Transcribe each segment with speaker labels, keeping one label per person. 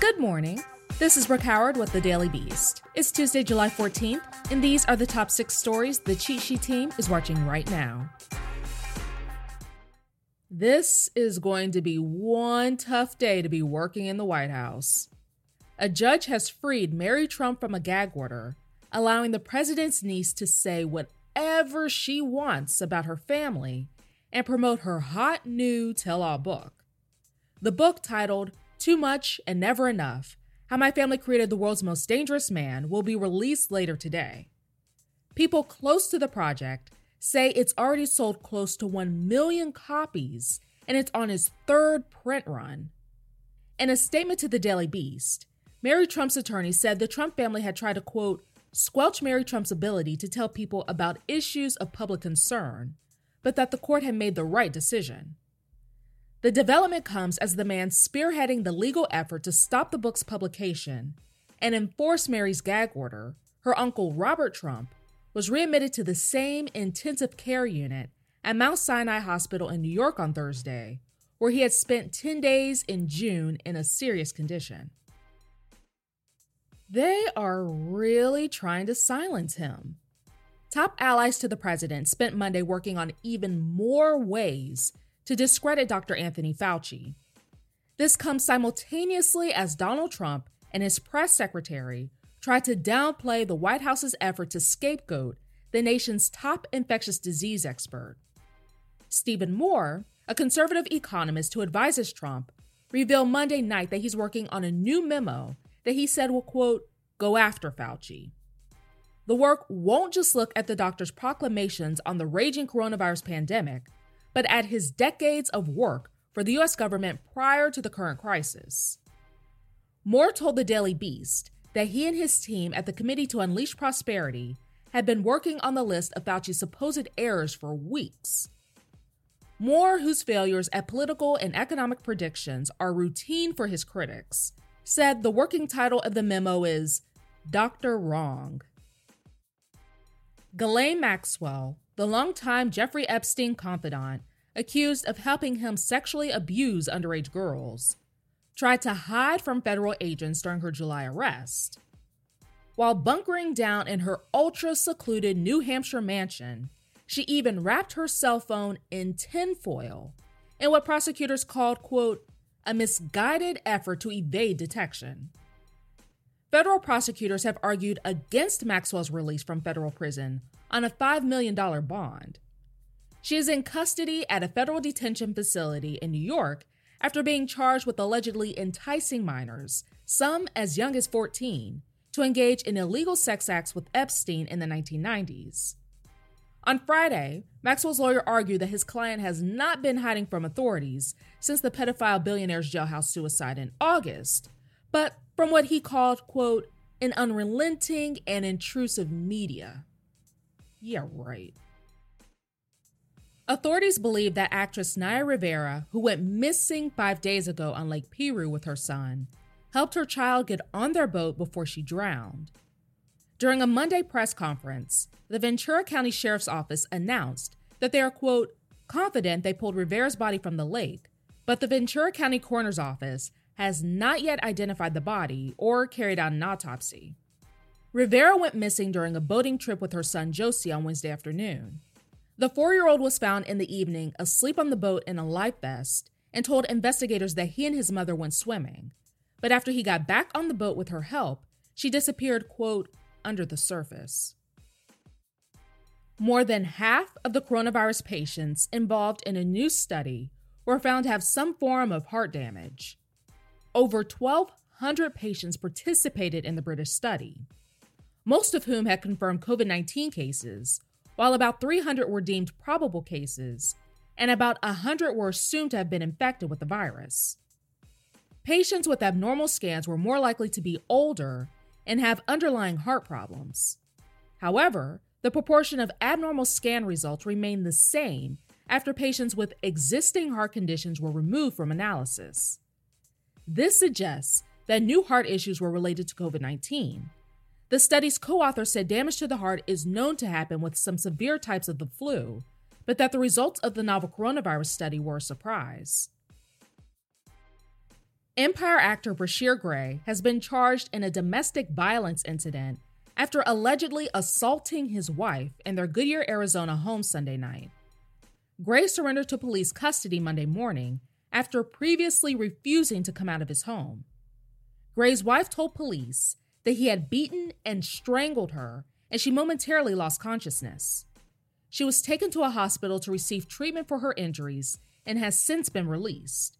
Speaker 1: Good morning. This is Brooke Howard with the Daily Beast. It's Tuesday, July 14th, and these are the top six stories the Cheat Sheet team is watching right now. This is going to be one tough day to be working in the White House. A judge has freed Mary Trump from a gag order, allowing the president's niece to say whatever she wants about her family and promote her hot new tell all book. The book, titled Too Much and Never Enough How My Family Created the World's Most Dangerous Man, will be released later today. People close to the project say it's already sold close to 1 million copies and it's on its third print run. In a statement to the Daily Beast, Mary Trump's attorney said the Trump family had tried to, quote, squelch Mary Trump's ability to tell people about issues of public concern, but that the court had made the right decision. The development comes as the man spearheading the legal effort to stop the book's publication and enforce Mary's gag order, her uncle Robert Trump, was readmitted to the same intensive care unit at Mount Sinai Hospital in New York on Thursday, where he had spent 10 days in June in a serious condition. They are really trying to silence him. Top allies to the president spent Monday working on even more ways to discredit Dr. Anthony Fauci. This comes simultaneously as Donald Trump and his press secretary tried to downplay the White House's effort to scapegoat the nation's top infectious disease expert. Stephen Moore, a conservative economist who advises Trump, revealed Monday night that he's working on a new memo that he said will, quote, go after Fauci. The work won't just look at the doctor's proclamations on the raging coronavirus pandemic, but at his decades of work for the US government prior to the current crisis. Moore told the Daily Beast that he and his team at the Committee to Unleash Prosperity had been working on the list of Fauci's supposed errors for weeks. Moore, whose failures at political and economic predictions are routine for his critics, said the working title of the memo is Dr. Wrong. Ghislaine Maxwell, the longtime Jeffrey Epstein confidant, accused of helping him sexually abuse underage girls, tried to hide from federal agents during her July arrest. While bunkering down in her ultra secluded New Hampshire mansion, she even wrapped her cell phone in tinfoil in what prosecutors called, quote, a misguided effort to evade detection. Federal prosecutors have argued against Maxwell's release from federal prison on a $5 million bond. She is in custody at a federal detention facility in New York after being charged with allegedly enticing minors, some as young as 14, to engage in illegal sex acts with Epstein in the 1990s. On Friday, Maxwell's lawyer argued that his client has not been hiding from authorities since the pedophile billionaire's jailhouse suicide in August, but from what he called, quote, an unrelenting and intrusive media. Yeah, right. Authorities believe that actress Naya Rivera, who went missing five days ago on Lake Piru with her son, helped her child get on their boat before she drowned. During a Monday press conference, the Ventura County Sheriff's Office announced that they are, quote, confident they pulled Rivera's body from the lake, but the Ventura County Coroner's Office has not yet identified the body or carried out an autopsy. Rivera went missing during a boating trip with her son Josey on Wednesday afternoon. The four year old was found in the evening asleep on the boat in a life vest and told investigators that he and his mother went swimming. But after he got back on the boat with her help, she disappeared, quote, under the surface. More than half of the coronavirus patients involved in a new study were found to have some form of heart damage. Over 1,200 patients participated in the British study, most of whom had confirmed COVID 19 cases, while about 300 were deemed probable cases, and about 100 were assumed to have been infected with the virus. Patients with abnormal scans were more likely to be older and have underlying heart problems. However, the proportion of abnormal scan results remained the same after patients with existing heart conditions were removed from analysis. This suggests that new heart issues were related to COVID 19. The study's co author said damage to the heart is known to happen with some severe types of the flu, but that the results of the novel coronavirus study were a surprise. Empire actor Bryshere Gray has been charged in a domestic violence incident after allegedly assaulting his wife in their Goodyear, Arizona home Sunday night. Gray surrendered to police custody Monday morning after previously refusing to come out of his home. Gray's wife told police that he had beaten and strangled her, and she momentarily lost consciousness. She was taken to a hospital to receive treatment for her injuries and has since been released.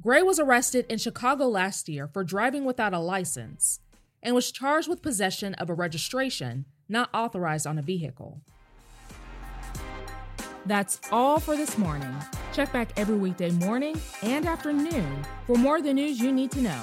Speaker 1: Gray was arrested in Chicago last year for driving without a license and was charged with possession of a registration not authorized on a vehicle. That's all for this morning. Check back every weekday morning and afternoon for more of the news you need to know.